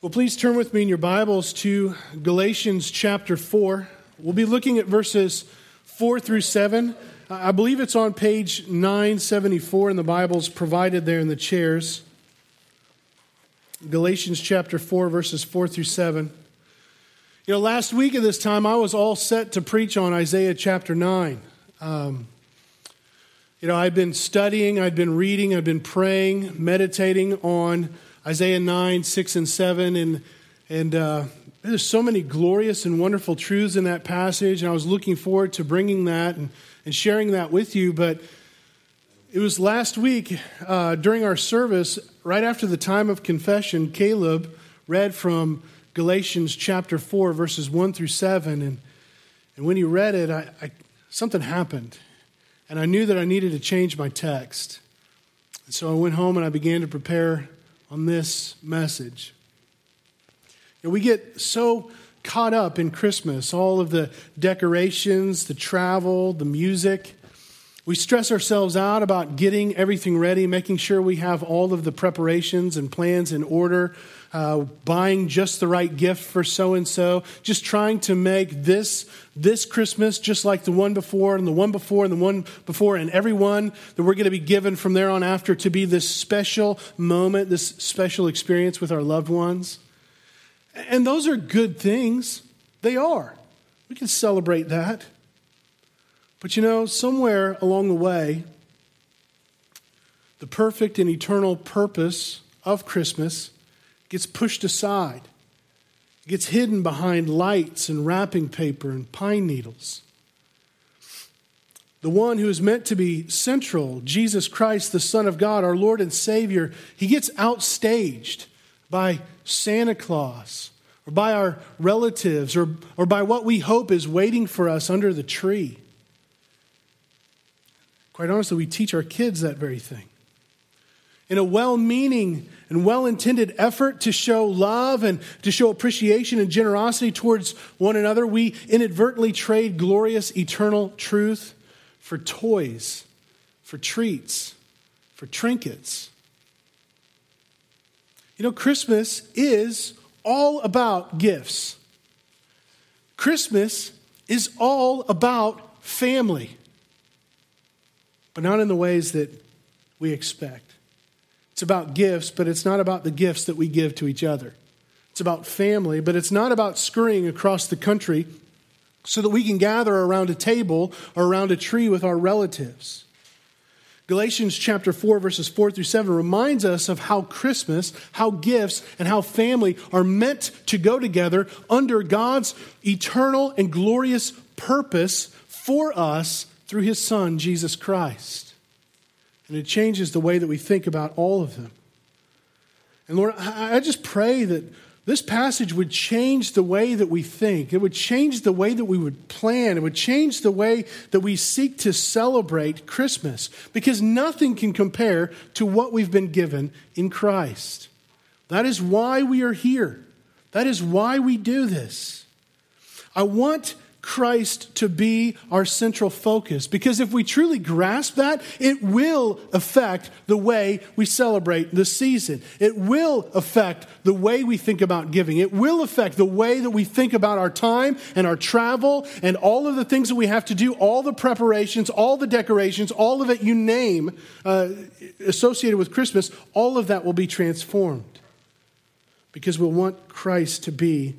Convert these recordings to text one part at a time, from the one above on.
Well, please turn with me in your Bibles to Galatians chapter 4. We'll be looking at verses 4 through 7. I believe it's on page 974 in the Bibles provided there in the chairs. Galatians chapter 4, verses 4 through 7. You know, last week at this time, I was all set to preach on Isaiah chapter 9. Um, you know, I'd been studying, I'd been reading, I'd been praying, meditating on Isaiah 9, 6, and 7. And, and uh, there's so many glorious and wonderful truths in that passage. And I was looking forward to bringing that and, and sharing that with you. But it was last week uh, during our service, right after the time of confession, Caleb read from Galatians chapter 4, verses 1 through 7. And, and when he read it, I, I, something happened. And I knew that I needed to change my text. And so I went home and I began to prepare on this message. Know, we get so caught up in Christmas, all of the decorations, the travel, the music. We stress ourselves out about getting everything ready, making sure we have all of the preparations and plans in order, uh, buying just the right gift for so and so, just trying to make this this Christmas just like the one before and the one before and the one before and every one that we're going to be given from there on after to be this special moment, this special experience with our loved ones. And those are good things. They are. We can celebrate that. But you know, somewhere along the way, the perfect and eternal purpose of Christmas gets pushed aside, it gets hidden behind lights and wrapping paper and pine needles. The one who is meant to be central, Jesus Christ, the Son of God, our Lord and Savior, he gets outstaged by Santa Claus or by our relatives or, or by what we hope is waiting for us under the tree. Quite honestly, we teach our kids that very thing. In a well meaning and well intended effort to show love and to show appreciation and generosity towards one another, we inadvertently trade glorious eternal truth for toys, for treats, for trinkets. You know, Christmas is all about gifts. Christmas is all about family but not in the ways that we expect. It's about gifts, but it's not about the gifts that we give to each other. It's about family, but it's not about scurrying across the country so that we can gather around a table or around a tree with our relatives. Galatians chapter 4, verses 4 through 7 reminds us of how Christmas, how gifts, and how family are meant to go together under God's eternal and glorious purpose for us through his son, Jesus Christ. And it changes the way that we think about all of them. And Lord, I just pray that this passage would change the way that we think. It would change the way that we would plan. It would change the way that we seek to celebrate Christmas because nothing can compare to what we've been given in Christ. That is why we are here. That is why we do this. I want Christ to be our central focus. Because if we truly grasp that, it will affect the way we celebrate the season. It will affect the way we think about giving. It will affect the way that we think about our time and our travel and all of the things that we have to do, all the preparations, all the decorations, all of it you name uh, associated with Christmas, all of that will be transformed. Because we'll want Christ to be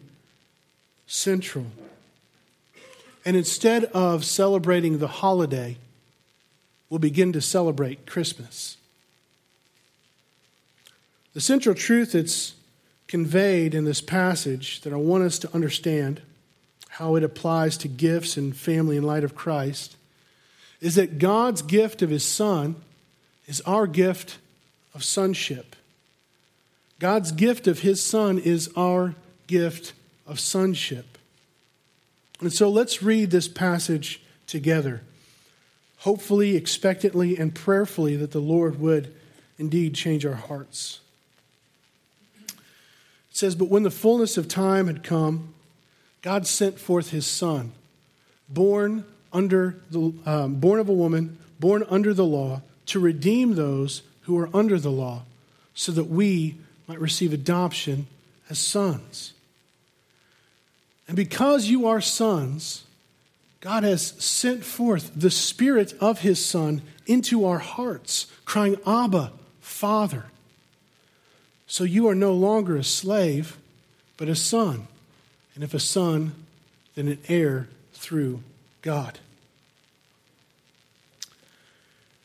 central. And instead of celebrating the holiday, we'll begin to celebrate Christmas. The central truth that's conveyed in this passage that I want us to understand how it applies to gifts and family in light of Christ is that God's gift of his Son is our gift of sonship. God's gift of his Son is our gift of sonship. And so let's read this passage together, hopefully, expectantly, and prayerfully that the Lord would indeed change our hearts. It says, But when the fullness of time had come, God sent forth his Son, born, under the, um, born of a woman, born under the law, to redeem those who are under the law, so that we might receive adoption as sons. And because you are sons, God has sent forth the Spirit of His Son into our hearts, crying, Abba, Father. So you are no longer a slave, but a son. And if a son, then an heir through God.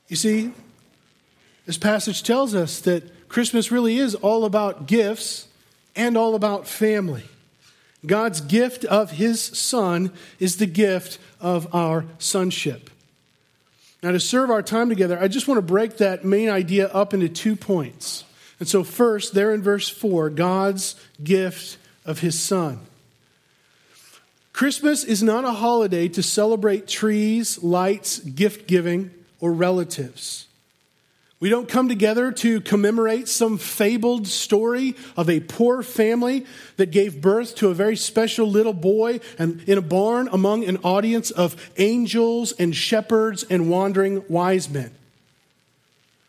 You see, this passage tells us that Christmas really is all about gifts and all about family. God's gift of his son is the gift of our sonship. Now, to serve our time together, I just want to break that main idea up into two points. And so, first, there in verse 4, God's gift of his son. Christmas is not a holiday to celebrate trees, lights, gift giving, or relatives. We don't come together to commemorate some fabled story of a poor family that gave birth to a very special little boy and in a barn among an audience of angels and shepherds and wandering wise men.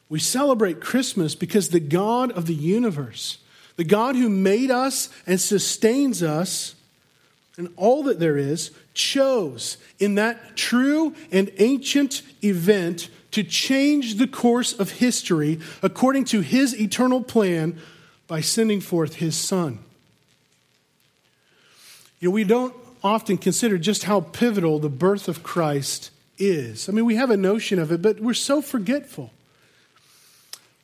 We celebrate Christmas because the God of the universe, the God who made us and sustains us and all that there is, chose in that true and ancient event to change the course of history according to his eternal plan by sending forth his son. You know, we don't often consider just how pivotal the birth of Christ is. I mean, we have a notion of it, but we're so forgetful.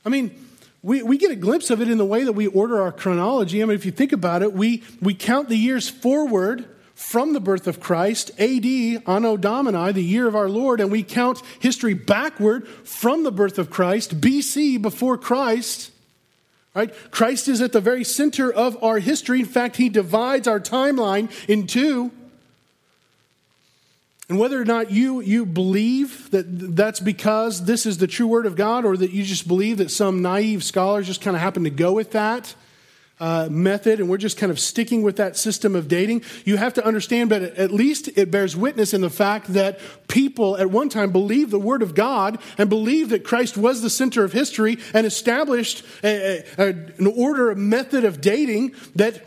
I mean, we, we get a glimpse of it in the way that we order our chronology. I mean, if you think about it, we, we count the years forward from the birth of Christ, AD, Anno Domini, the year of our Lord, and we count history backward from the birth of Christ, BC, before Christ. Right? Christ is at the very center of our history. In fact, he divides our timeline in two. And whether or not you, you believe that that's because this is the true word of God, or that you just believe that some naive scholars just kind of happen to go with that, uh, method and we're just kind of sticking with that system of dating, you have to understand, but at least it bears witness in the fact that people at one time believed the Word of God and believed that Christ was the center of history and established a, a, an order, a method of dating that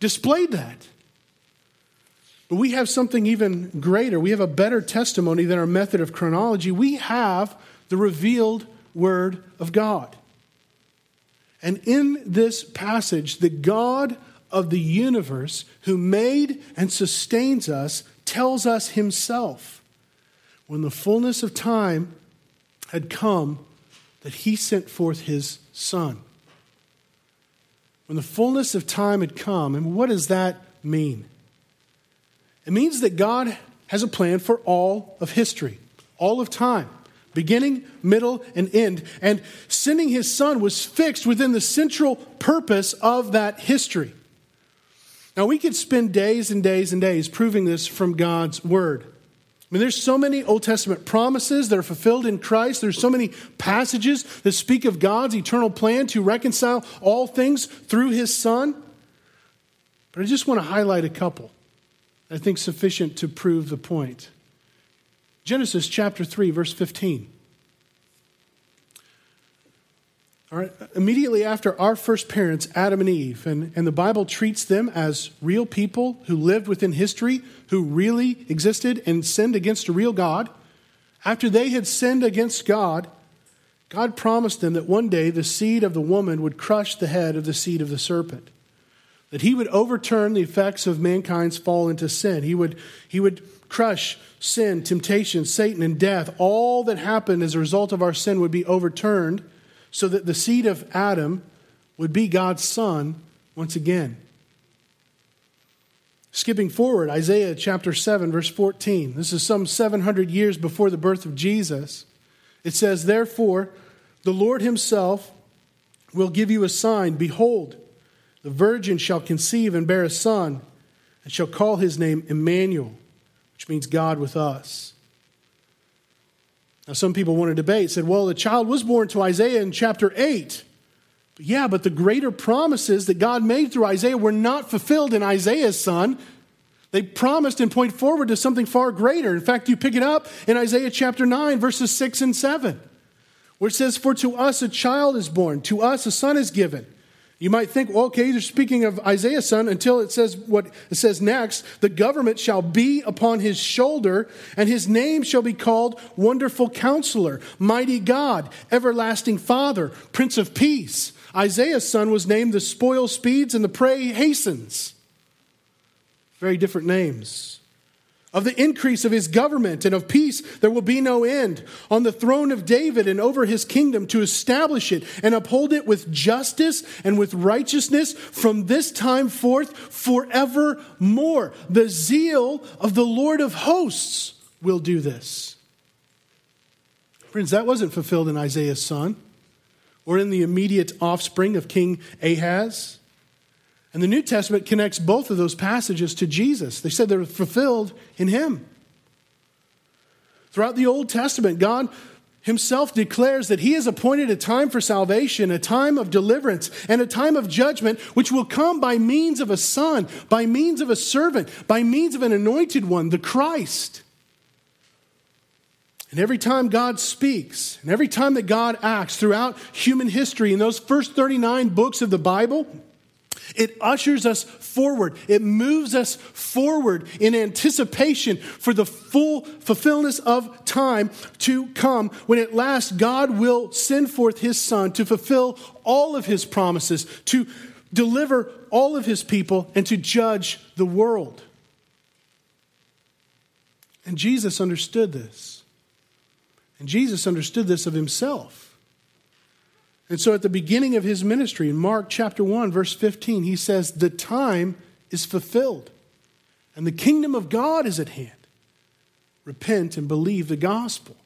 displayed that. But we have something even greater. We have a better testimony than our method of chronology. We have the revealed Word of God. And in this passage, the God of the universe, who made and sustains us, tells us himself when the fullness of time had come that he sent forth his son. When the fullness of time had come, and what does that mean? It means that God has a plan for all of history, all of time beginning, middle, and end. And sending his son was fixed within the central purpose of that history. Now, we could spend days and days and days proving this from God's word. I mean, there's so many Old Testament promises that are fulfilled in Christ. There's so many passages that speak of God's eternal plan to reconcile all things through his Son. But I just want to highlight a couple I think sufficient to prove the point. Genesis chapter 3, verse 15. All right, immediately after our first parents, Adam and Eve, and, and the Bible treats them as real people who lived within history, who really existed and sinned against a real God. After they had sinned against God, God promised them that one day the seed of the woman would crush the head of the seed of the serpent. That he would overturn the effects of mankind's fall into sin. He would, he would crush sin, temptation, Satan, and death, all that happened as a result of our sin would be overturned so that the seed of Adam would be God's son once again. Skipping forward, Isaiah chapter 7, verse 14. This is some 700 years before the birth of Jesus. It says, Therefore, the Lord himself will give you a sign. Behold, the virgin shall conceive and bear a son, and shall call his name Emmanuel which means God with us. Now, some people want to debate, said, well, the child was born to Isaiah in chapter 8. But yeah, but the greater promises that God made through Isaiah were not fulfilled in Isaiah's son. They promised and point forward to something far greater. In fact, you pick it up in Isaiah chapter 9, verses 6 and 7, where it says, For to us a child is born, to us a son is given You might think, well, okay, you're speaking of Isaiah's son until it says what it says next. The government shall be upon his shoulder, and his name shall be called Wonderful Counselor, Mighty God, Everlasting Father, Prince of Peace. Isaiah's son was named the spoil speeds and the prey hastens. Very different names of the increase of his government and of peace there will be no end on the throne of David and over his kingdom to establish it and uphold it with justice and with righteousness from this time forth forevermore. The zeal of the Lord of hosts will do this. Friends, that wasn't fulfilled in Isaiah's son or in the immediate offspring of King Ahaz. And the New Testament connects both of those passages to Jesus. They said they're fulfilled in him. Throughout the Old Testament, God himself declares that he has appointed a time for salvation, a time of deliverance, and a time of judgment, which will come by means of a son, by means of a servant, by means of an anointed one, the Christ. And every time God speaks, and every time that God acts throughout human history, in those first 39 books of the Bible, it ushers us forward. It moves us forward in anticipation for the full fulfillment of time to come when at last God will send forth his son to fulfill all of his promises, to deliver all of his people, and to judge the world. And Jesus understood this. And Jesus understood this of himself. And so at the beginning of his ministry, in Mark chapter 1, verse 15, he says, The time is fulfilled, and the kingdom of God is at hand. Repent and believe the gospel.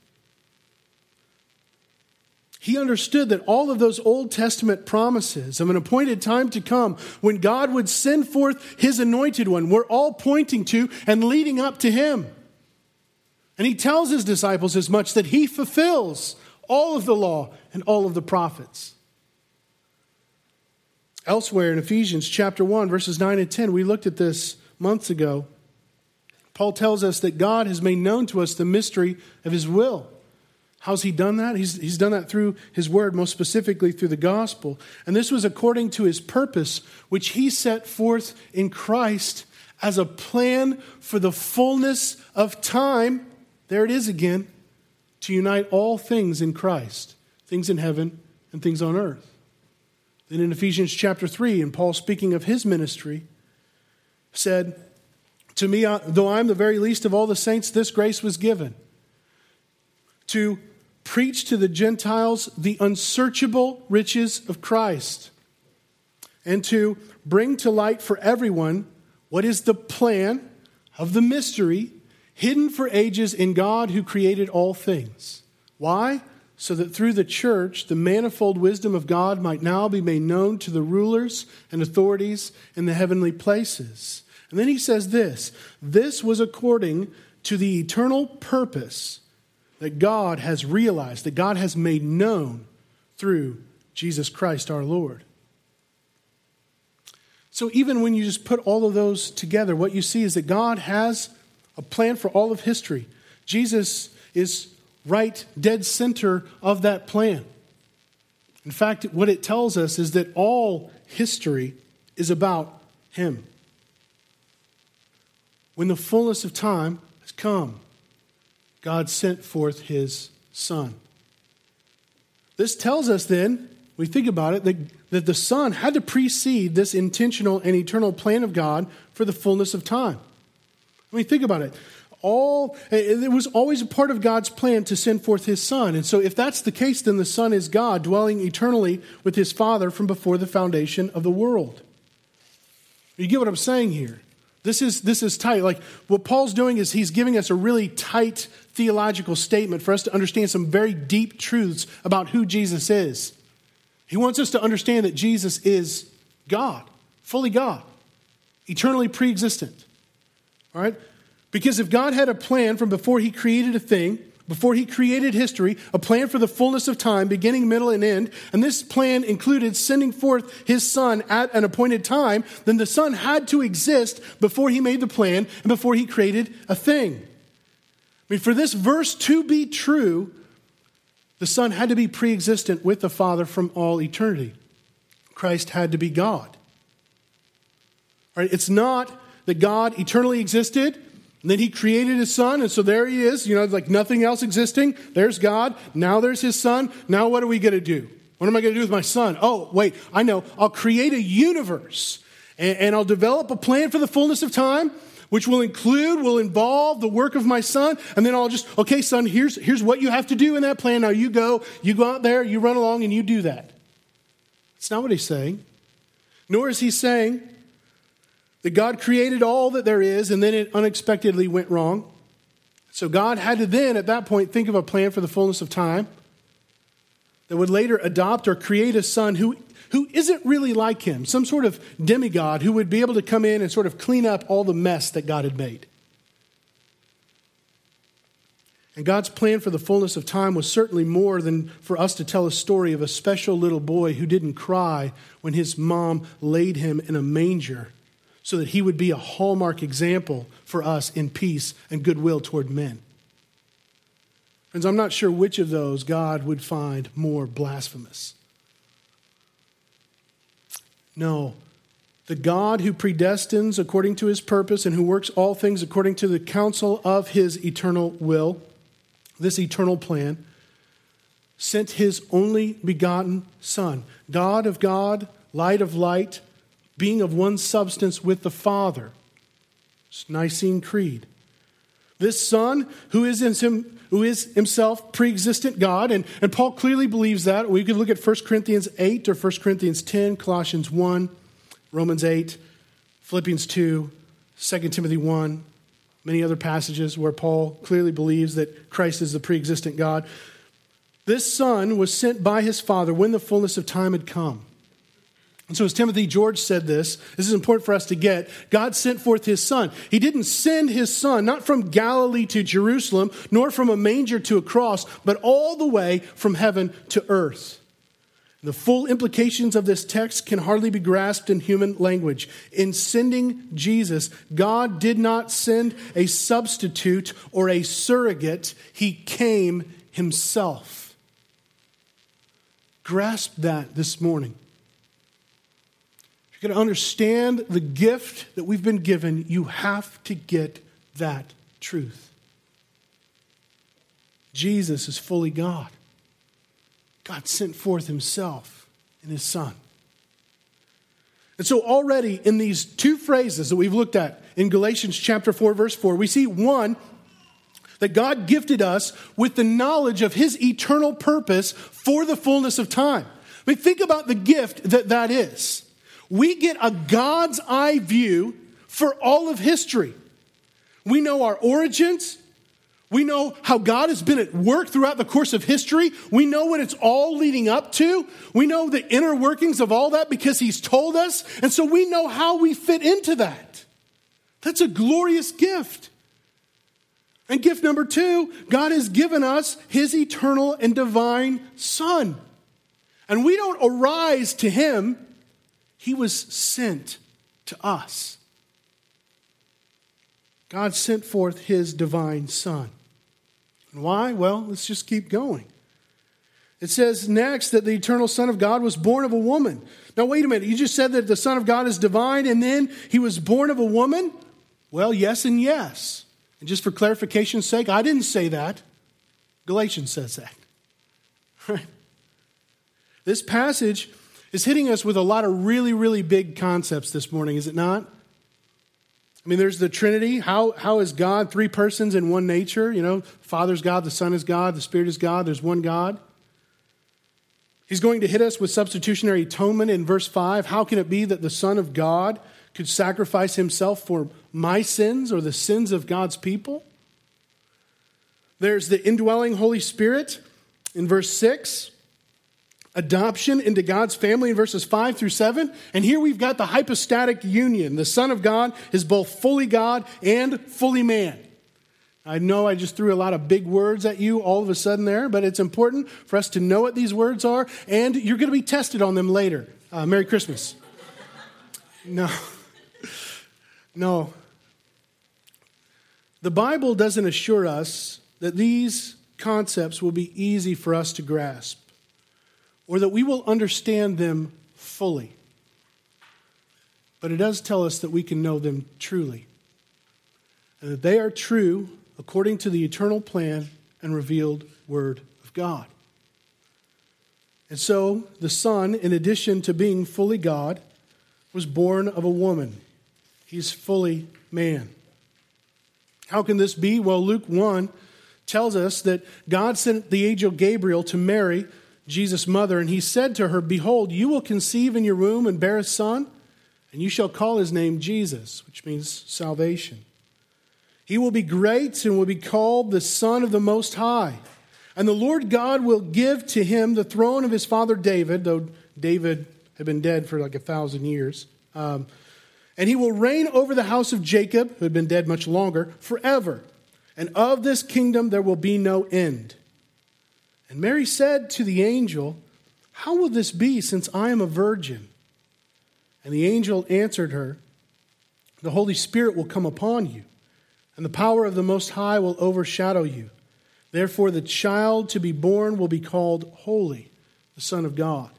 He understood that all of those Old Testament promises of an appointed time to come when God would send forth his anointed one were all pointing to and leading up to him. And he tells his disciples as much that he fulfills all of the law and all of the prophets. Elsewhere in Ephesians chapter 1, verses 9 and 10, we looked at this months ago. Paul tells us that God has made known to us the mystery of his will. How's he done that? He's, he's done that through his word, most specifically through the gospel. And this was according to his purpose, which he set forth in Christ as a plan for the fullness of time. There it is again to unite all things in Christ, things in heaven and things on earth. Then in Ephesians chapter 3, and Paul speaking of his ministry, said, To me, though I'm the very least of all the saints, this grace was given to preach to the Gentiles the unsearchable riches of Christ and to bring to light for everyone what is the plan of the mystery hidden for ages in God who created all things. Why? So that through the church, the manifold wisdom of God might now be made known to the rulers and authorities in the heavenly places. And then he says this this was according to the eternal purpose that God has realized, that God has made known through Jesus Christ our Lord. So even when you just put all of those together, what you see is that God has a plan for all of history. Jesus is right dead center of that plan. In fact, what it tells us is that all history is about him. When the fullness of time has come, God sent forth his son. This tells us then, we think about it, that, that the son had to precede this intentional and eternal plan of God for the fullness of time. I mean, think about it. All it was always a part of God's plan to send forth his son. And so if that's the case, then the Son is God dwelling eternally with his Father from before the foundation of the world. You get what I'm saying here? This is this is tight. Like what Paul's doing is he's giving us a really tight theological statement for us to understand some very deep truths about who Jesus is. He wants us to understand that Jesus is God, fully God, eternally pre-existent. All right? Because if God had a plan from before he created a thing, before he created history, a plan for the fullness of time, beginning, middle, and end, and this plan included sending forth his son at an appointed time, then the son had to exist before he made the plan and before he created a thing. I mean, for this verse to be true, the son had to be pre existent with the father from all eternity. Christ had to be God. Right? It's not that God eternally existed and then he created his son, and so there he is, you know, like nothing else existing. There's God. Now there's his son. Now what are we going to do? What am I going to do with my son? Oh, wait, I know. I'll create a universe and, and I'll develop a plan for the fullness of time, which will include, will involve the work of my son. And then I'll just, okay, son, here's, here's what you have to do in that plan. Now you go, you go out there, you run along, and you do that. That's not what he's saying. Nor is he saying, that God created all that there is and then it unexpectedly went wrong. So God had to then, at that point, think of a plan for the fullness of time that would later adopt or create a son who, who isn't really like him, some sort of demigod who would be able to come in and sort of clean up all the mess that God had made. And God's plan for the fullness of time was certainly more than for us to tell a story of a special little boy who didn't cry when his mom laid him in a manger so that he would be a hallmark example for us in peace and goodwill toward men. Friends, I'm not sure which of those God would find more blasphemous. No, the God who predestines according to his purpose and who works all things according to the counsel of his eternal will, this eternal plan, sent his only begotten Son, God of God, light of light, being of one substance with the Father. It's Nicene Creed. This Son, who is, him, who is himself pre existent God, and, and Paul clearly believes that. We could look at 1 Corinthians 8 or 1 Corinthians 10, Colossians 1, Romans 8, Philippians 2, 2 Timothy 1, many other passages where Paul clearly believes that Christ is the pre existent God. This Son was sent by his Father when the fullness of time had come. And so, as Timothy George said this, this is important for us to get. God sent forth his son. He didn't send his son, not from Galilee to Jerusalem, nor from a manger to a cross, but all the way from heaven to earth. The full implications of this text can hardly be grasped in human language. In sending Jesus, God did not send a substitute or a surrogate, He came Himself. Grasp that this morning you're to understand the gift that we've been given, you have to get that truth. Jesus is fully God. God sent forth himself in his Son. And so, already in these two phrases that we've looked at in Galatians chapter 4, verse 4, we see one, that God gifted us with the knowledge of his eternal purpose for the fullness of time. I mean, think about the gift that that is we get a God's eye view for all of history. We know our origins. We know how God has been at work throughout the course of history. We know what it's all leading up to. We know the inner workings of all that because He's told us. And so we know how we fit into that. That's a glorious gift. And gift number two, God has given us His eternal and divine Son. And we don't arise to Him he was sent to us. God sent forth his divine Son. And why? Well, let's just keep going. It says next that the eternal Son of God was born of a woman. Now, wait a minute. You just said that the Son of God is divine and then he was born of a woman? Well, yes and yes. And just for clarification's sake, I didn't say that. Galatians says that. Right? This passage is hitting us with a lot of really, really big concepts this morning, is it not? I mean, there's the Trinity. How, how is God three persons in one nature? You know, Father's God, the Son is God, the Spirit is God, there's one God. He's going to hit us with substitutionary atonement in verse 5. How can it be that the Son of God could sacrifice himself for my sins or the sins of God's people? There's the indwelling Holy Spirit in verse 6 adoption into God's family in verses 5 through 7. And here we've got the hypostatic union. The Son of God is both fully God and fully man. I know I just threw a lot of big words at you all of a sudden there, but it's important for us to know what these words are, and you're going to be tested on them later. Uh, Merry Christmas. No. No. The Bible doesn't assure us that these concepts will be easy for us to grasp or that we will understand them fully. But it does tell us that we can know them truly, and that they are true according to the eternal plan and revealed Word of God. And so the Son, in addition to being fully God, was born of a woman. He's fully man. How can this be? Well, Luke 1 tells us that God sent the angel Gabriel to Mary, Jesus' mother, and he said to her, Behold, you will conceive in your womb and bear a son and you shall call his name Jesus, which means salvation. He will be great and will be called the Son of the Most High. And the Lord God will give to him the throne of his father David, though David had been dead for like a thousand years. Um, and he will reign over the house of Jacob, who had been dead much longer, forever. And of this kingdom there will be no end. And Mary said to the angel, How will this be since I am a virgin? And the angel answered her, The Holy Spirit will come upon you, and the power of the Most High will overshadow you. Therefore, the child to be born will be called Holy, the Son of God.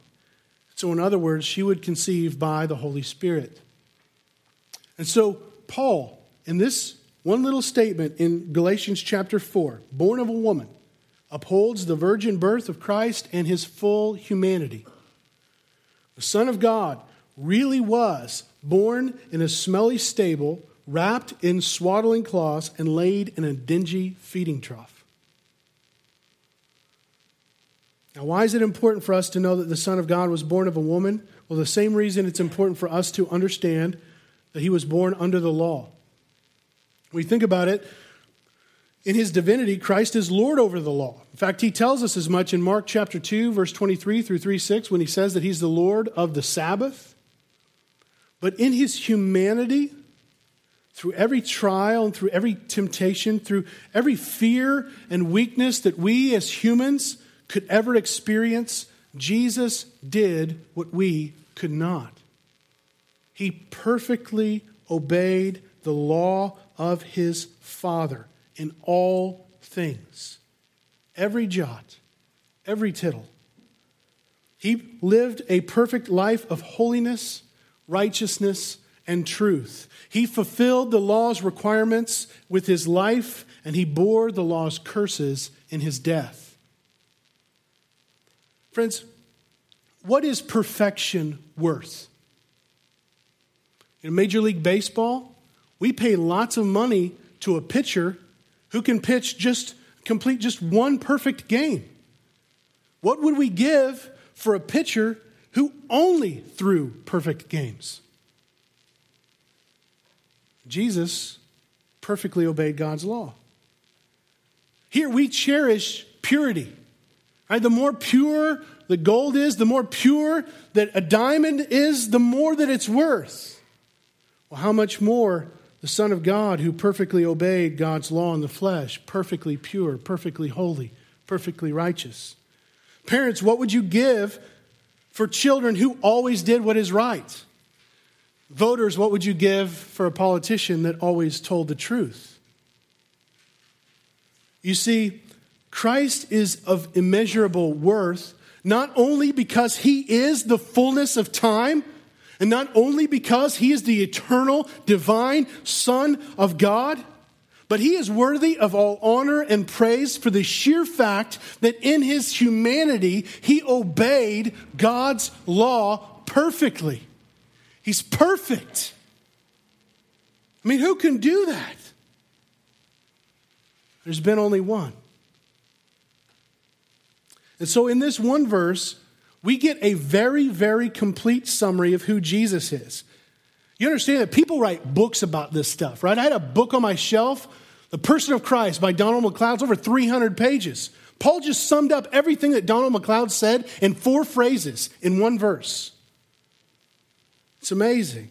So, in other words, she would conceive by the Holy Spirit. And so, Paul, in this one little statement in Galatians chapter 4, born of a woman, upholds the virgin birth of Christ and his full humanity. The Son of God really was born in a smelly stable, wrapped in swaddling cloths, and laid in a dingy feeding trough. Now, why is it important for us to know that the Son of God was born of a woman? Well, the same reason it's important for us to understand that he was born under the law. When we think about it, in his divinity, Christ is Lord over the law. In fact, he tells us as much in Mark chapter 2, verse 23 through 36, when he says that he's the Lord of the Sabbath. But in his humanity, through every trial and through every temptation, through every fear and weakness that we as humans could ever experience, Jesus did what we could not. He perfectly obeyed the law of his Father in all things, every jot, every tittle. He lived a perfect life of holiness righteousness, and truth. He fulfilled the law's requirements with his life, and he bore the law's curses in his death. Friends, what is perfection worth? In Major League Baseball, we pay lots of money to a pitcher who can pitch just complete just one perfect game. What would we give for a pitcher who only threw perfect games. Jesus perfectly obeyed God's law. Here we cherish purity. Right? The more pure the gold is, the more pure that a diamond is, the more that it's worth. Well, how much more the Son of God, who perfectly obeyed God's law in the flesh, perfectly pure, perfectly holy, perfectly righteous. Parents, what would you give for children who always did what is right? Voters, what would you give for a politician that always told the truth? You see, Christ is of immeasurable worth, not only because he is the fullness of time, and not only because he is the eternal, divine Son of God, but he is worthy of all honor and praise for the sheer fact that in his humanity, he obeyed God's law perfectly. He's perfect. I mean, who can do that? There's been only one. And so, in this one verse, we get a very, very complete summary of who Jesus is. You understand that people write books about this stuff, right? I had a book on my shelf the Person of Christ by Donald MacLeod's over 300 pages. Paul just summed up everything that Donald MacLeod said in four phrases in one verse. It's amazing.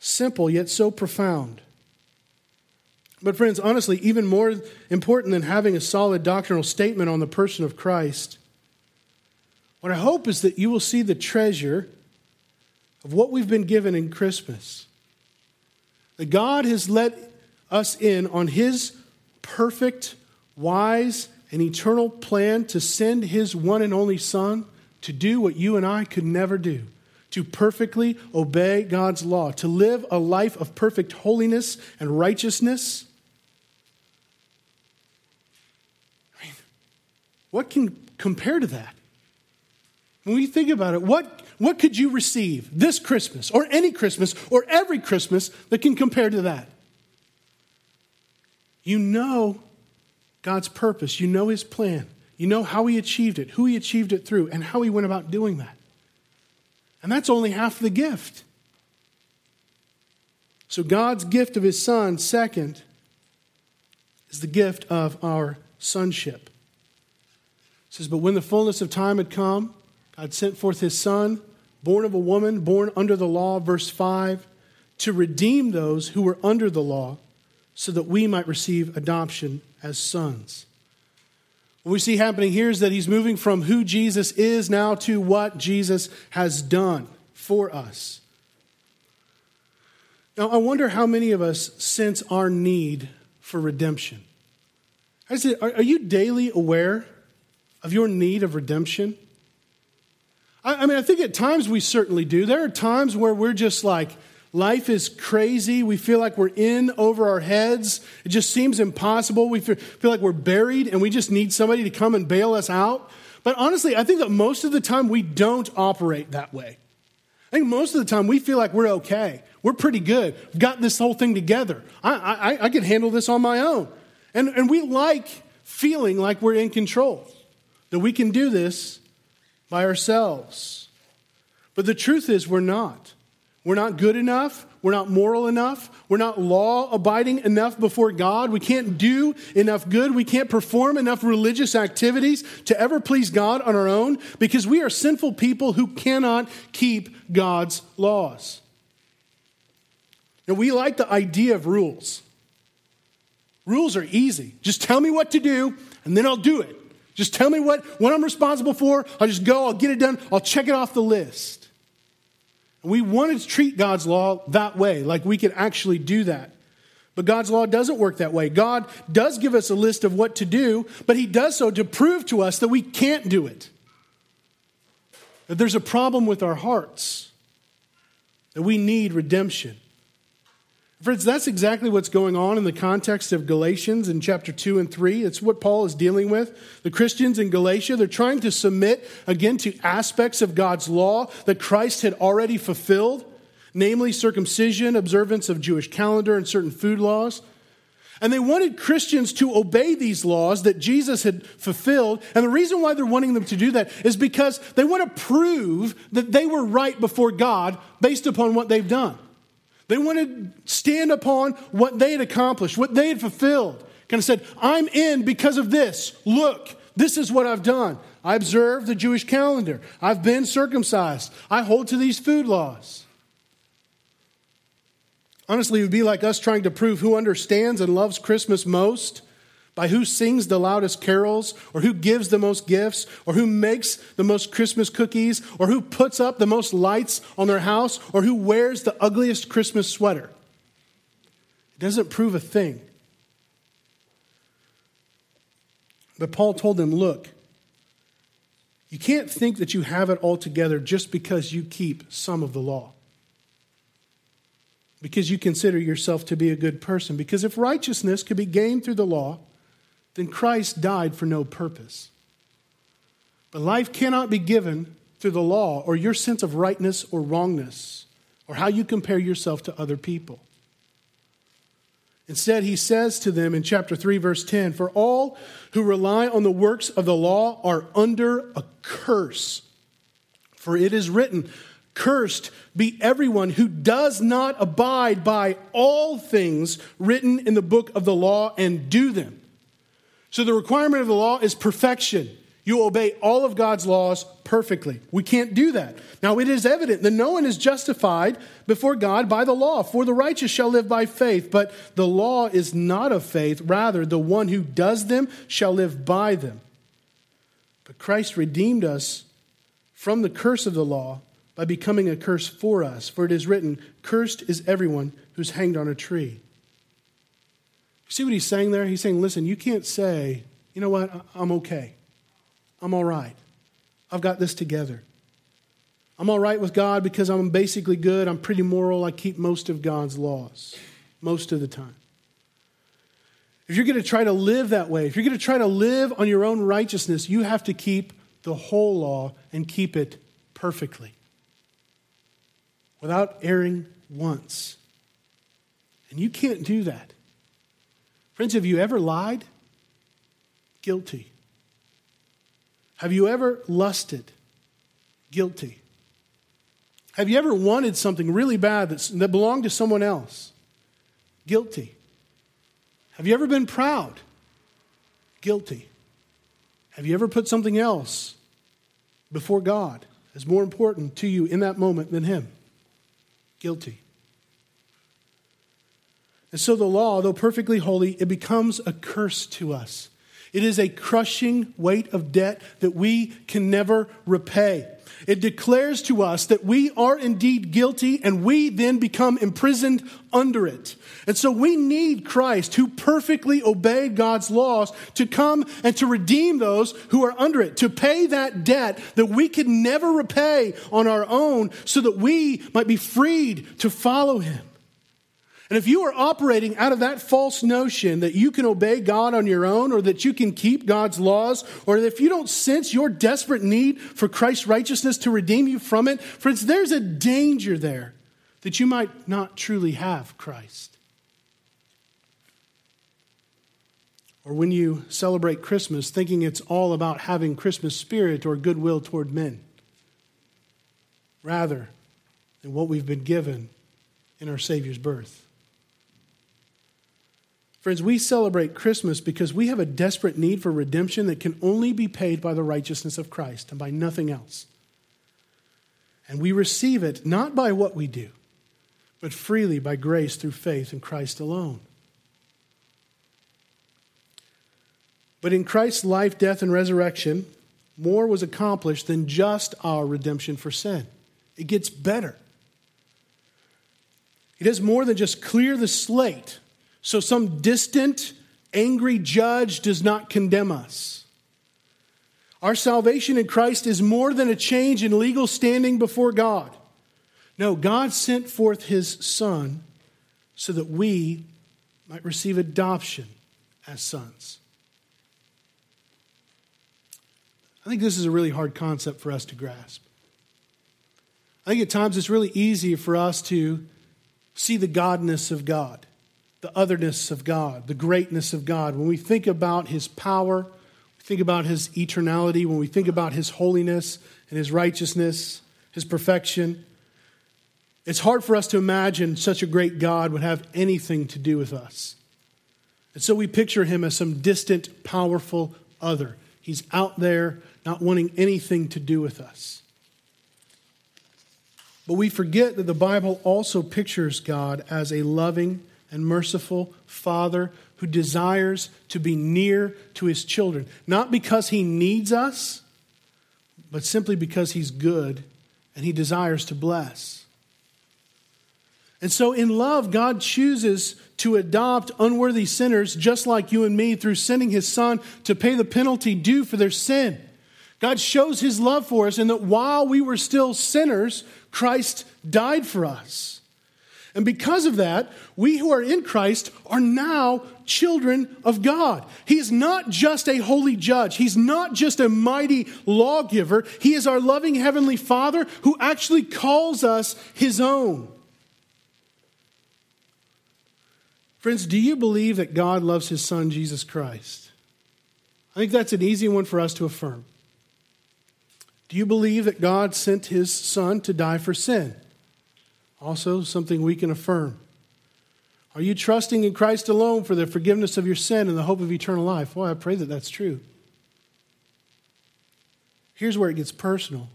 Simple, yet so profound. But, friends, honestly, even more important than having a solid doctrinal statement on the person of Christ, what I hope is that you will see the treasure of what we've been given in Christmas. That God has let us in on his perfect, wise, and eternal plan to send his one and only Son to do what you and I could never do to perfectly obey God's law, to live a life of perfect holiness and righteousness. I mean, what can compare to that? When you think about it, what, what could you receive this Christmas, or any Christmas, or every Christmas that can compare to that? You know God's purpose, you know His plan, you know how He achieved it, who He achieved it through, and how He went about doing that. And that's only half the gift. So, God's gift of His Son, second, is the gift of our sonship. It says, But when the fullness of time had come, God sent forth His Son, born of a woman, born under the law, verse 5, to redeem those who were under the law, so that we might receive adoption as sons. What we see happening here is that he's moving from who Jesus is now to what Jesus has done for us. Now, I wonder how many of us sense our need for redemption. It, are you daily aware of your need of redemption? I mean, I think at times we certainly do. There are times where we're just like, Life is crazy. We feel like we're in over our heads. It just seems impossible. We feel like we're buried and we just need somebody to come and bail us out. But honestly, I think that most of the time we don't operate that way. I think most of the time we feel like we're okay. We're pretty good. We've got this whole thing together. I, I, I can handle this on my own. And, and we like feeling like we're in control, that we can do this by ourselves. But the truth is, we're not. We're not good enough. We're not moral enough. We're not law abiding enough before God. We can't do enough good. We can't perform enough religious activities to ever please God on our own because we are sinful people who cannot keep God's laws. And we like the idea of rules. Rules are easy. Just tell me what to do and then I'll do it. Just tell me what, what I'm responsible for. I'll just go, I'll get it done, I'll check it off the list. We wanted to treat God's law that way, like we could actually do that. But God's law doesn't work that way. God does give us a list of what to do, but He does so to prove to us that we can't do it. That there's a problem with our hearts, that we need redemption. Friends, that's exactly what's going on in the context of Galatians in chapter 2 and 3. It's what Paul is dealing with. The Christians in Galatia, they're trying to submit again to aspects of God's law that Christ had already fulfilled, namely circumcision, observance of Jewish calendar, and certain food laws. And they wanted Christians to obey these laws that Jesus had fulfilled. And the reason why they're wanting them to do that is because they want to prove that they were right before God based upon what they've done. They wanted to stand upon what they had accomplished, what they had fulfilled. Kind of said, I'm in because of this. Look, this is what I've done. I observe the Jewish calendar. I've been circumcised. I hold to these food laws. Honestly, it would be like us trying to prove who understands and loves Christmas most by who sings the loudest carols, or who gives the most gifts, or who makes the most Christmas cookies, or who puts up the most lights on their house, or who wears the ugliest Christmas sweater. It doesn't prove a thing. But Paul told them, look, you can't think that you have it all together just because you keep some of the law. Because you consider yourself to be a good person. Because if righteousness could be gained through the law, then Christ died for no purpose. But life cannot be given through the law or your sense of rightness or wrongness or how you compare yourself to other people. Instead, he says to them in chapter 3, verse 10 For all who rely on the works of the law are under a curse. For it is written, Cursed be everyone who does not abide by all things written in the book of the law and do them. So the requirement of the law is perfection. You obey all of God's laws perfectly. We can't do that. Now, it is evident that no one is justified before God by the law, for the righteous shall live by faith. But the law is not of faith. Rather, the one who does them shall live by them. But Christ redeemed us from the curse of the law by becoming a curse for us. For it is written, Cursed is everyone who's hanged on a tree. See what he's saying there? He's saying, listen, you can't say, you know what, I'm okay. I'm all right. I've got this together. I'm all right with God because I'm basically good. I'm pretty moral. I keep most of God's laws, most of the time. If you're going to try to live that way, if you're going to try to live on your own righteousness, you have to keep the whole law and keep it perfectly without erring once. And you can't do that. Friends, have you ever lied? Guilty. Have you ever lusted? Guilty. Have you ever wanted something really bad that belonged to someone else? Guilty. Have you ever been proud? Guilty. Have you ever put something else before God as more important to you in that moment than Him? Guilty. And so the law, though perfectly holy, it becomes a curse to us. It is a crushing weight of debt that we can never repay. It declares to us that we are indeed guilty and we then become imprisoned under it. And so we need Christ who perfectly obeyed God's laws to come and to redeem those who are under it, to pay that debt that we could never repay on our own so that we might be freed to follow him. And if you are operating out of that false notion that you can obey God on your own or that you can keep God's laws, or if you don't sense your desperate need for Christ's righteousness to redeem you from it, friends, there's a danger there that you might not truly have Christ. Or when you celebrate Christmas, thinking it's all about having Christmas spirit or goodwill toward men, rather than what we've been given in our Savior's birth. Friends, we celebrate Christmas because we have a desperate need for redemption that can only be paid by the righteousness of Christ and by nothing else. And we receive it not by what we do, but freely by grace through faith in Christ alone. But in Christ's life, death, and resurrection, more was accomplished than just our redemption for sin. It gets better. It does more than just clear the slate so some distant, angry judge does not condemn us. Our salvation in Christ is more than a change in legal standing before God. No, God sent forth his Son so that we might receive adoption as sons. I think this is a really hard concept for us to grasp. I think at times it's really easy for us to see the godness of God the otherness of God, the greatness of God. When we think about his power, we think about his eternality, when we think about his holiness and his righteousness, his perfection, it's hard for us to imagine such a great God would have anything to do with us. And so we picture him as some distant, powerful other. He's out there, not wanting anything to do with us. But we forget that the Bible also pictures God as a loving, and merciful Father who desires to be near to his children, not because he needs us, but simply because he's good and he desires to bless. And so, in love, God chooses to adopt unworthy sinners just like you and me through sending his son to pay the penalty due for their sin. God shows his love for us, and that while we were still sinners, Christ died for us. And because of that, we who are in Christ are now children of God. He is not just a holy judge. He's not just a mighty lawgiver. He is our loving heavenly Father who actually calls us his own. Friends, do you believe that God loves his son, Jesus Christ? I think that's an easy one for us to affirm. Do you believe that God sent his son to die for sin? Also, something we can affirm. Are you trusting in Christ alone for the forgiveness of your sin and the hope of eternal life? Well, I pray that that's true. Here's where it gets personal.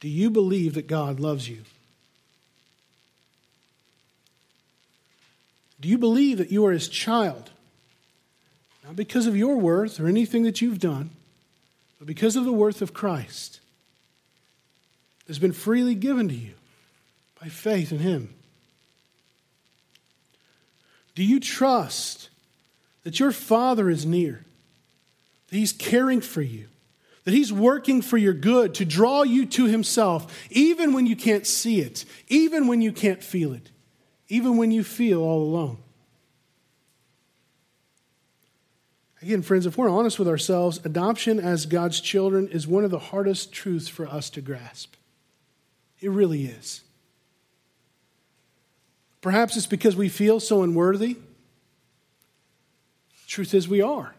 Do you believe that God loves you? Do you believe that you are his child? Not because of your worth or anything that you've done, but because of the worth of Christ. that's been freely given to you by faith in Him? Do you trust that your Father is near, that He's caring for you, that He's working for your good to draw you to Himself, even when you can't see it, even when you can't feel it, even when you feel all alone. Again, friends, if we're honest with ourselves, adoption as God's children is one of the hardest truths for us to grasp. It really is. Perhaps it's because we feel so unworthy. Truth is, we are.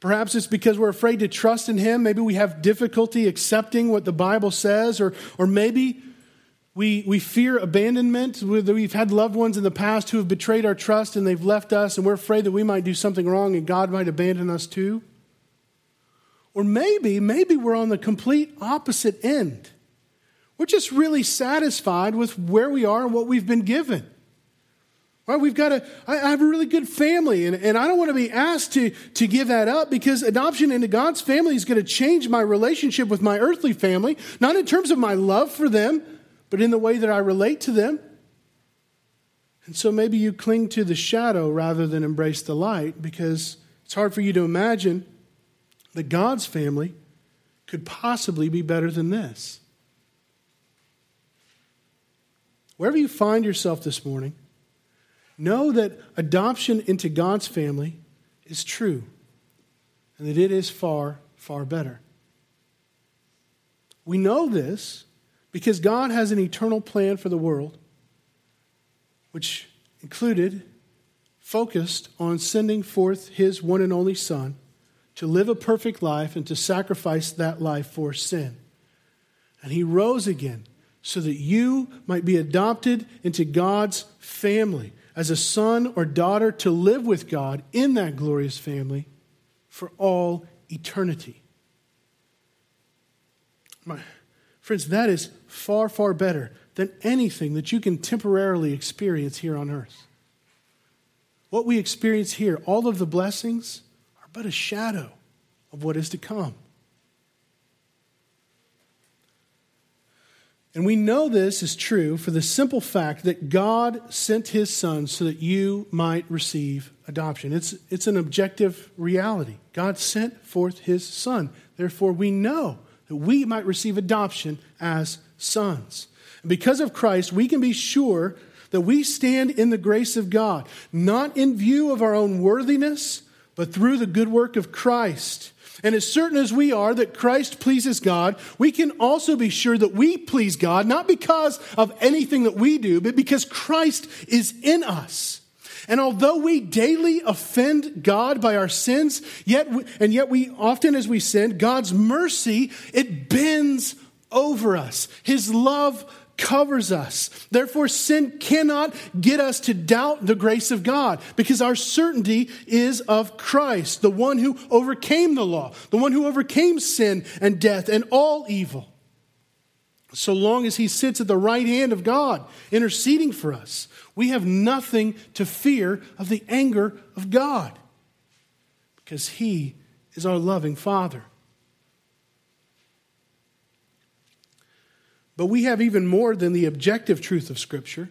Perhaps it's because we're afraid to trust in Him. Maybe we have difficulty accepting what the Bible says, or, or maybe we, we fear abandonment. We've had loved ones in the past who have betrayed our trust and they've left us, and we're afraid that we might do something wrong and God might abandon us too. Or maybe, maybe we're on the complete opposite end. We're just really satisfied with where we are and what we've been given. Right? We've got a, I have a really good family, and, and I don't want to be asked to, to give that up because adoption into God's family is going to change my relationship with my earthly family, not in terms of my love for them, but in the way that I relate to them. And so maybe you cling to the shadow rather than embrace the light because it's hard for you to imagine that God's family could possibly be better than this. Wherever you find yourself this morning, know that adoption into God's family is true and that it is far, far better. We know this because God has an eternal plan for the world, which included, focused on sending forth his one and only Son to live a perfect life and to sacrifice that life for sin. And he rose again so that you might be adopted into God's family as a son or daughter to live with God in that glorious family for all eternity. My, friends, that is far, far better than anything that you can temporarily experience here on earth. What we experience here, all of the blessings, are but a shadow of what is to come. And we know this is true for the simple fact that God sent his son so that you might receive adoption. It's, it's an objective reality. God sent forth his son. Therefore, we know that we might receive adoption as sons. And because of Christ, we can be sure that we stand in the grace of God, not in view of our own worthiness, but through the good work of Christ. And as certain as we are that Christ pleases God, we can also be sure that we please God, not because of anything that we do, but because Christ is in us. And although we daily offend God by our sins, yet and yet we often as we sin, God's mercy, it bends over us. His love covers us. Therefore, sin cannot get us to doubt the grace of God because our certainty is of Christ, the one who overcame the law, the one who overcame sin and death and all evil. So long as he sits at the right hand of God, interceding for us, we have nothing to fear of the anger of God because he is our loving Father. But we have even more than the objective truth of Scripture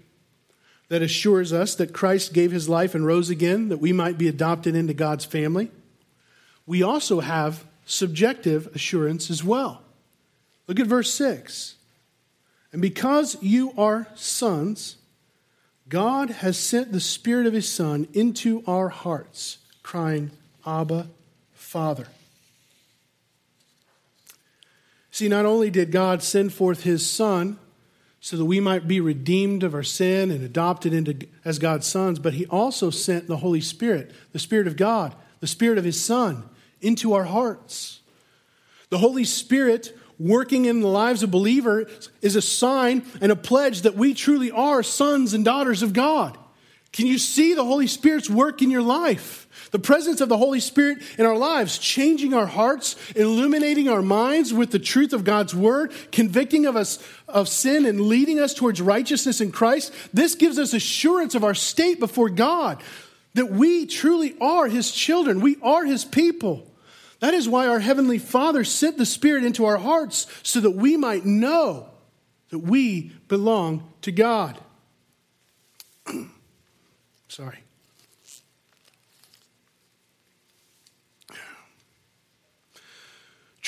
that assures us that Christ gave his life and rose again, that we might be adopted into God's family. We also have subjective assurance as well. Look at verse 6. And because you are sons, God has sent the Spirit of His Son into our hearts, crying, Abba, Father. See, not only did God send forth his Son so that we might be redeemed of our sin and adopted into as God's sons, but he also sent the Holy Spirit, the Spirit of God, the Spirit of his Son, into our hearts. The Holy Spirit working in the lives of believers is a sign and a pledge that we truly are sons and daughters of God. Can you see the Holy Spirit's work in your life? The presence of the Holy Spirit in our lives, changing our hearts, illuminating our minds with the truth of God's word, convicting of us of sin and leading us towards righteousness in Christ. This gives us assurance of our state before God that we truly are his children. We are his people. That is why our heavenly Father sent the Spirit into our hearts so that we might know that we belong to God. Sorry.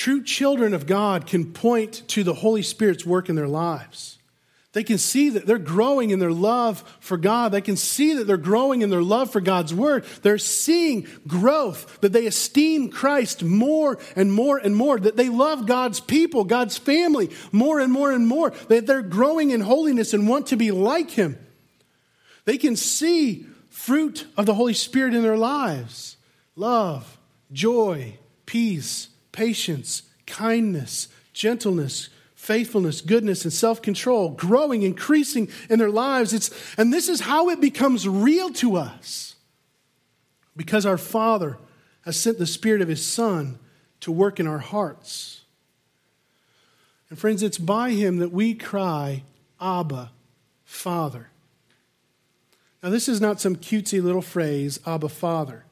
True children of God can point to the Holy Spirit's work in their lives. They can see that they're growing in their love for God. They can see that they're growing in their love for God's word. They're seeing growth, that they esteem Christ more and more and more, that they love God's people, God's family more and more and more, that they're growing in holiness and want to be like Him. They can see fruit of the Holy Spirit in their lives love, joy, peace, patience, kindness, gentleness faithfulness, goodness, and self control, growing, increasing in their lives. It's, and this is how it becomes real to us because our Father has sent the Spirit of His Son to work in our hearts. And friends, it's by Him that we cry, Abba, Father. Now, this is not some cutesy little phrase, Abba, Father.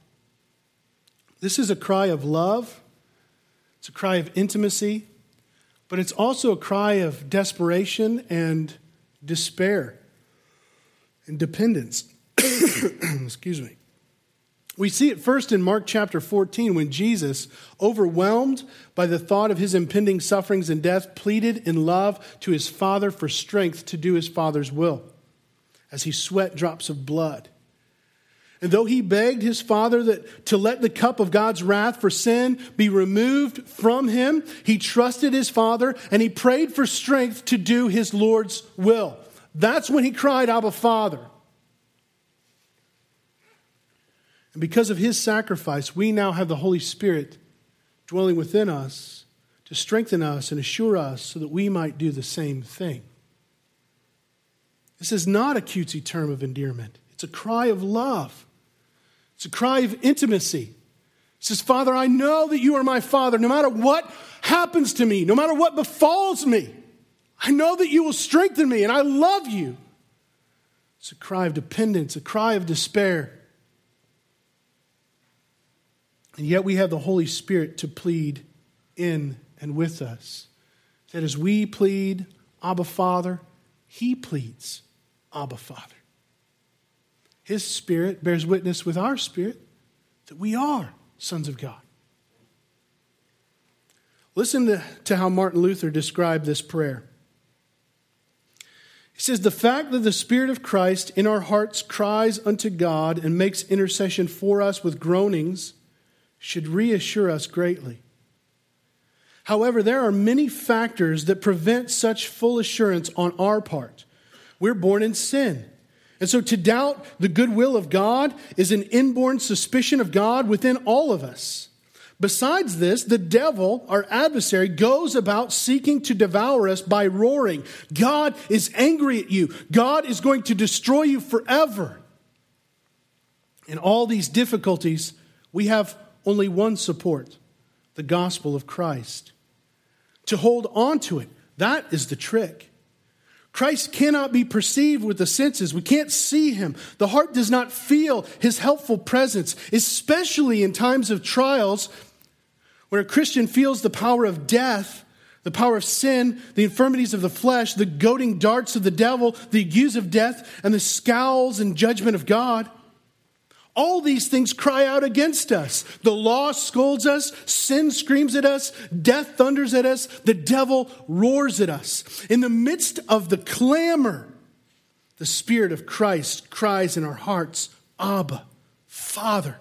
This is a cry of love, it's a cry of intimacy, but it's also a cry of desperation and despair and dependence. Excuse me. We see it first in Mark chapter 14 when Jesus, overwhelmed by the thought of his impending sufferings and death, pleaded in love to his Father for strength to do his Father's will as he sweat drops of blood. And though he begged his father that to let the cup of God's wrath for sin be removed from him, he trusted his father and he prayed for strength to do his Lord's will. That's when he cried, Abba, Father. And because of his sacrifice, we now have the Holy Spirit dwelling within us to strengthen us and assure us so that we might do the same thing. This is not a cutesy term of endearment, it's a cry of love. It's a cry of intimacy. It says, Father, I know that you are my Father. No matter what happens to me, no matter what befalls me, I know that you will strengthen me, and I love you. It's a cry of dependence, a cry of despair. And yet we have the Holy Spirit to plead in and with us. That as we plead, Abba Father, He pleads, Abba Father. His Spirit bears witness with our spirit that we are sons of God. Listen to, to how Martin Luther described this prayer. He says, The fact that the Spirit of Christ in our hearts cries unto God and makes intercession for us with groanings should reassure us greatly. However, there are many factors that prevent such full assurance on our part. We're born in sin. And so to doubt the goodwill of God is an inborn suspicion of God within all of us. Besides this, the devil, our adversary, goes about seeking to devour us by roaring. God is angry at you. God is going to destroy you forever. In all these difficulties, we have only one support the gospel of Christ. To hold on to it, that is the trick. Christ cannot be perceived with the senses. We can't see him. The heart does not feel his helpful presence, especially in times of trials when a Christian feels the power of death, the power of sin, the infirmities of the flesh, the goading darts of the devil, the abuse of death, and the scowls and judgment of God. All these things cry out against us. The law scolds us, sin screams at us, death thunders at us, the devil roars at us. In the midst of the clamor, the Spirit of Christ cries in our hearts, Abba, Father.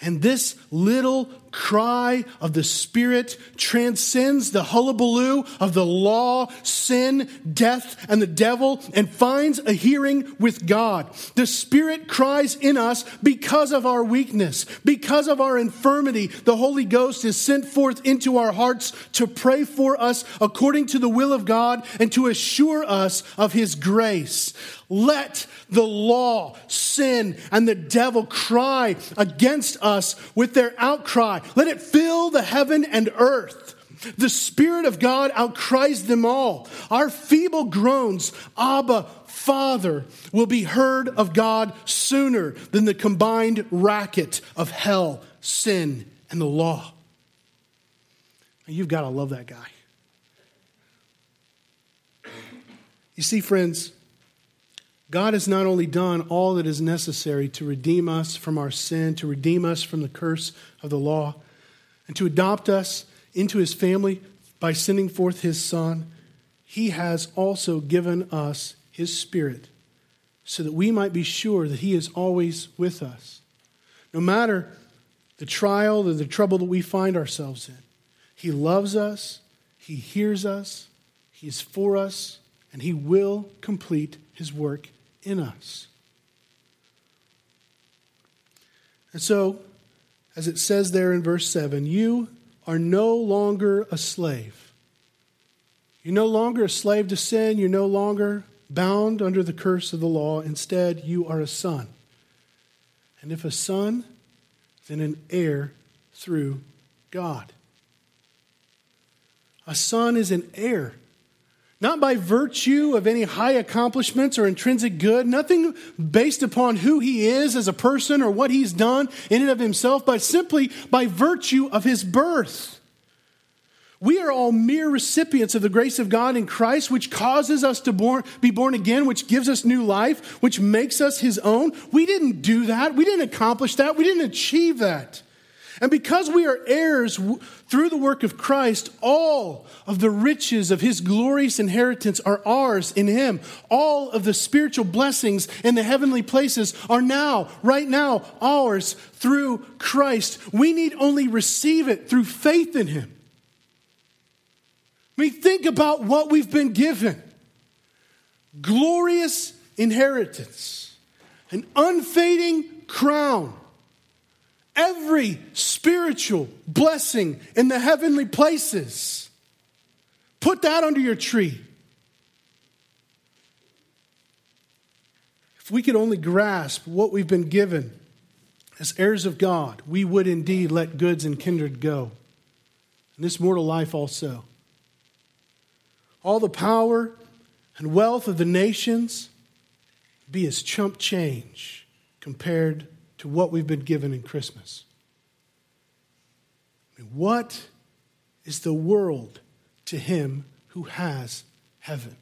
And this little cry of the Spirit transcends the hullabaloo of the law, sin, death, and the devil and finds a hearing with God. The Spirit cries in us because of our weakness, because of our infirmity. The Holy Ghost is sent forth into our hearts to pray for us according to the will of God and to assure us of His grace. Let the law, sin, and the devil cry against us with their outcry. Let it fill the heaven and earth. The Spirit of God outcries them all. Our feeble groans, Abba, Father, will be heard of God sooner than the combined racket of hell, sin, and the law. You've got to love that guy. You see, friends, God has not only done all that is necessary to redeem us from our sin, to redeem us from the curse of the law, and to adopt us into his family by sending forth his Son, he has also given us his Spirit so that we might be sure that he is always with us. No matter the trial or the trouble that we find ourselves in, he loves us, he hears us, he is for us, and he will complete his work in us. And so, as it says there in verse 7, you are no longer a slave. You're no longer a slave to sin. You're no longer bound under the curse of the law. Instead, you are a son. And if a son, then an heir through God. A son is an heir not by virtue of any high accomplishments or intrinsic good, nothing based upon who he is as a person or what he's done in and of himself, but simply by virtue of his birth. We are all mere recipients of the grace of God in Christ, which causes us to born, be born again, which gives us new life, which makes us his own. We didn't do that. We didn't accomplish that. We didn't achieve that. And because we are heirs through the work of Christ, all of the riches of his glorious inheritance are ours in him. All of the spiritual blessings in the heavenly places are now, right now, ours through Christ. We need only receive it through faith in him. I mean, think about what we've been given glorious inheritance, an unfading crown every spiritual blessing in the heavenly places. Put that under your tree. If we could only grasp what we've been given as heirs of God, we would indeed let goods and kindred go. And this mortal life also. All the power and wealth of the nations be as chump change compared to what we've been given in Christmas. I mean, what is the world to him who has heaven?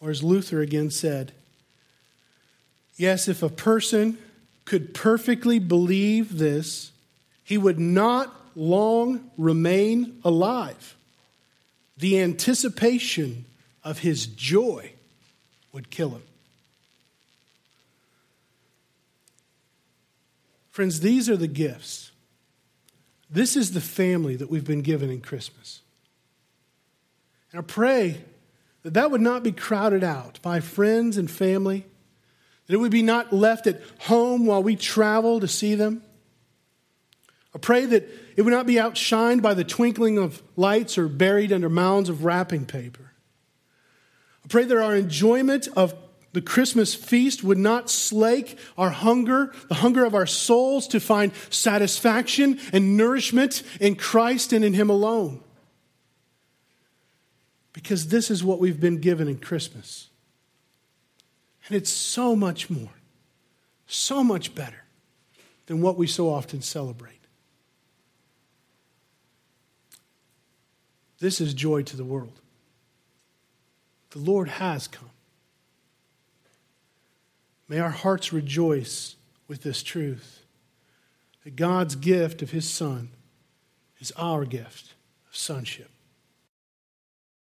Or as Luther again said, yes, if a person could perfectly believe this, he would not long remain alive. The anticipation of his joy would kill him. Friends, these are the gifts. This is the family that we've been given in Christmas. And I pray that that would not be crowded out by friends and family, that it would be not left at home while we travel to see them. I pray that it would not be outshined by the twinkling of lights or buried under mounds of wrapping paper. I pray that our enjoyment of the Christmas feast would not slake our hunger, the hunger of our souls to find satisfaction and nourishment in Christ and in Him alone. Because this is what we've been given in Christmas. And it's so much more, so much better than what we so often celebrate. This is joy to the world. The Lord has come. May our hearts rejoice with this truth that God's gift of His Son is our gift of sonship.